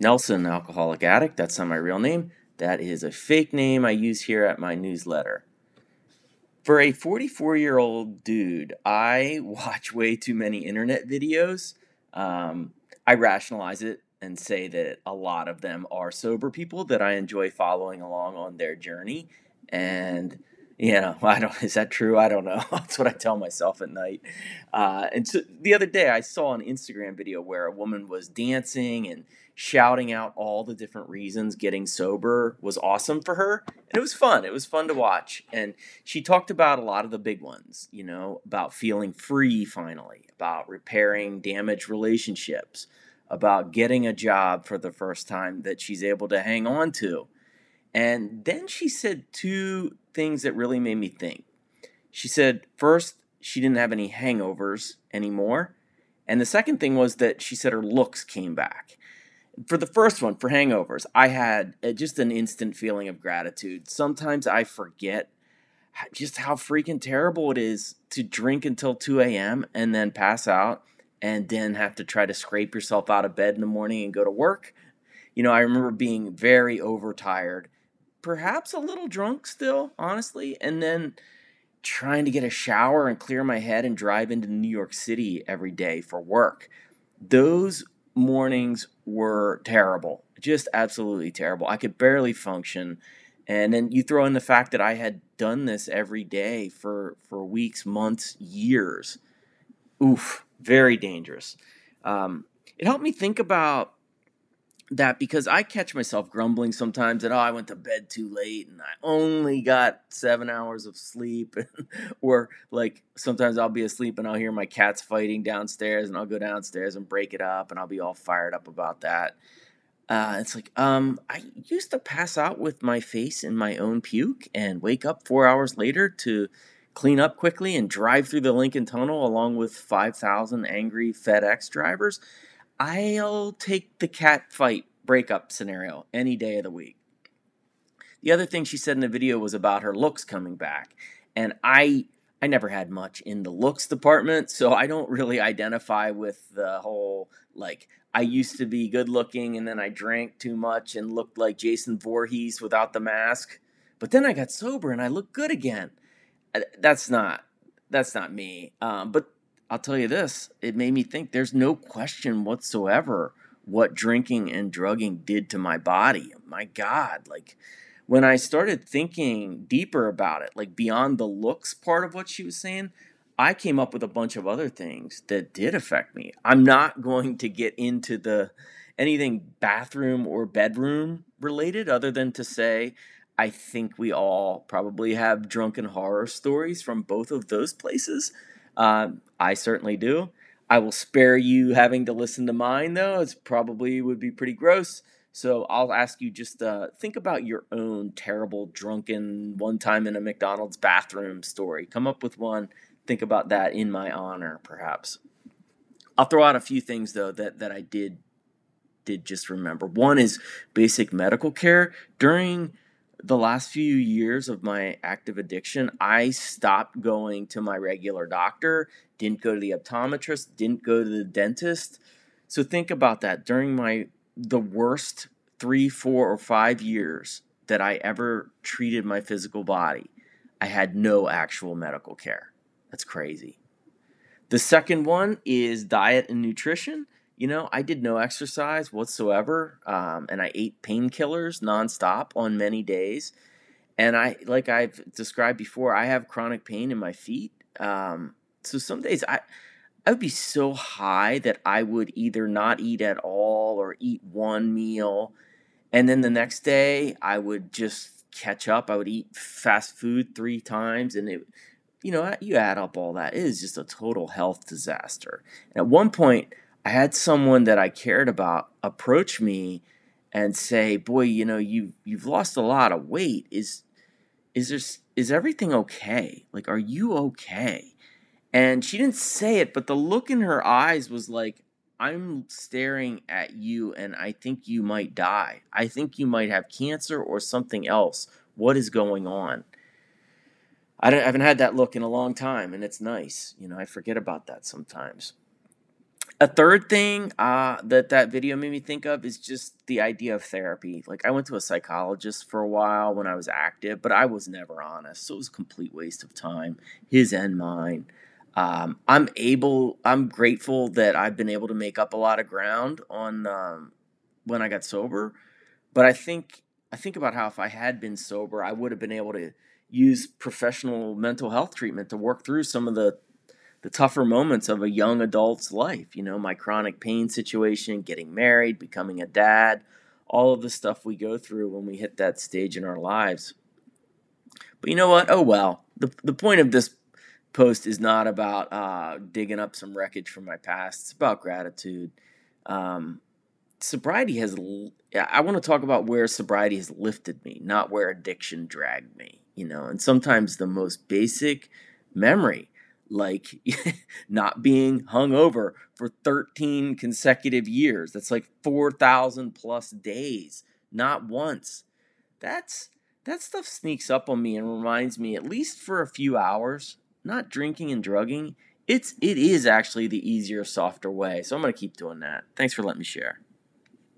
Nelson, alcoholic addict. That's not my real name. That is a fake name I use here at my newsletter. For a 44 year old dude, I watch way too many internet videos. Um, I rationalize it and say that a lot of them are sober people that I enjoy following along on their journey. And you know, I don't. Is that true? I don't know. That's what I tell myself at night. Uh, and so the other day, I saw an Instagram video where a woman was dancing and shouting out all the different reasons getting sober was awesome for her, and it was fun. It was fun to watch, and she talked about a lot of the big ones. You know, about feeling free finally, about repairing damaged relationships, about getting a job for the first time that she's able to hang on to and then she said two things that really made me think. She said, first, she didn't have any hangovers anymore. And the second thing was that she said her looks came back. For the first one, for hangovers, I had uh, just an instant feeling of gratitude. Sometimes I forget just how freaking terrible it is to drink until 2 a.m. and then pass out and then have to try to scrape yourself out of bed in the morning and go to work. You know, I remember being very overtired perhaps a little drunk still, honestly, and then trying to get a shower and clear my head and drive into New York City every day for work. Those mornings were terrible, just absolutely terrible. I could barely function. And then you throw in the fact that I had done this every day for, for weeks, months, years. Oof, very dangerous. Um, it helped me think about that because I catch myself grumbling sometimes that oh I went to bed too late and I only got seven hours of sleep, or like sometimes I'll be asleep and I'll hear my cats fighting downstairs and I'll go downstairs and break it up and I'll be all fired up about that. Uh, it's like um I used to pass out with my face in my own puke and wake up four hours later to clean up quickly and drive through the Lincoln Tunnel along with five thousand angry FedEx drivers I'll take the cat fight breakup scenario any day of the week. The other thing she said in the video was about her looks coming back. And I I never had much in the looks department, so I don't really identify with the whole like I used to be good looking and then I drank too much and looked like Jason Voorhees without the mask. But then I got sober and I look good again. Uh, that's not that's not me. Um, but I'll tell you this, it made me think there's no question whatsoever what drinking and drugging did to my body. My God, like when I started thinking deeper about it, like beyond the looks part of what she was saying, I came up with a bunch of other things that did affect me. I'm not going to get into the anything bathroom or bedroom related other than to say I think we all probably have drunken horror stories from both of those places. Uh, I certainly do. I will spare you having to listen to mine, though. It's probably would be pretty gross. So I'll ask you just uh, think about your own terrible drunken one time in a McDonald's bathroom story. Come up with one. Think about that in my honor, perhaps. I'll throw out a few things though that that I did did just remember. One is basic medical care during the last few years of my active addiction, I stopped going to my regular doctor, didn't go to the optometrist, didn't go to the dentist. So think about that. During my the worst 3, 4 or 5 years that I ever treated my physical body, I had no actual medical care. That's crazy. The second one is diet and nutrition you know, I did no exercise whatsoever, um, and I ate painkillers nonstop on many days. And I, like I've described before, I have chronic pain in my feet. Um, so some days I, I would be so high that I would either not eat at all or eat one meal, and then the next day I would just catch up. I would eat fast food three times, and it, you know, you add up all that, it is just a total health disaster. And at one point. I had someone that I cared about approach me and say, "Boy, you know, you you've lost a lot of weight. Is is there is everything okay? Like, are you okay?" And she didn't say it, but the look in her eyes was like, "I'm staring at you, and I think you might die. I think you might have cancer or something else. What is going on?" I, I haven't had that look in a long time, and it's nice. You know, I forget about that sometimes. A third thing uh, that that video made me think of is just the idea of therapy. Like I went to a psychologist for a while when I was active, but I was never honest, so it was a complete waste of time, his and mine. Um, I'm able, I'm grateful that I've been able to make up a lot of ground on um, when I got sober, but I think I think about how if I had been sober, I would have been able to use professional mental health treatment to work through some of the the tougher moments of a young adult's life. You know, my chronic pain situation, getting married, becoming a dad, all of the stuff we go through when we hit that stage in our lives. But you know what? Oh well. The, the point of this post is not about uh, digging up some wreckage from my past. It's about gratitude. Um, sobriety has, I want to talk about where sobriety has lifted me, not where addiction dragged me, you know, and sometimes the most basic memory like not being hung over for 13 consecutive years. That's like 4,000 plus days, not once. That's that stuff sneaks up on me and reminds me at least for a few hours, not drinking and drugging. It's it is actually the easier, softer way. So I'm going to keep doing that. Thanks for letting me share.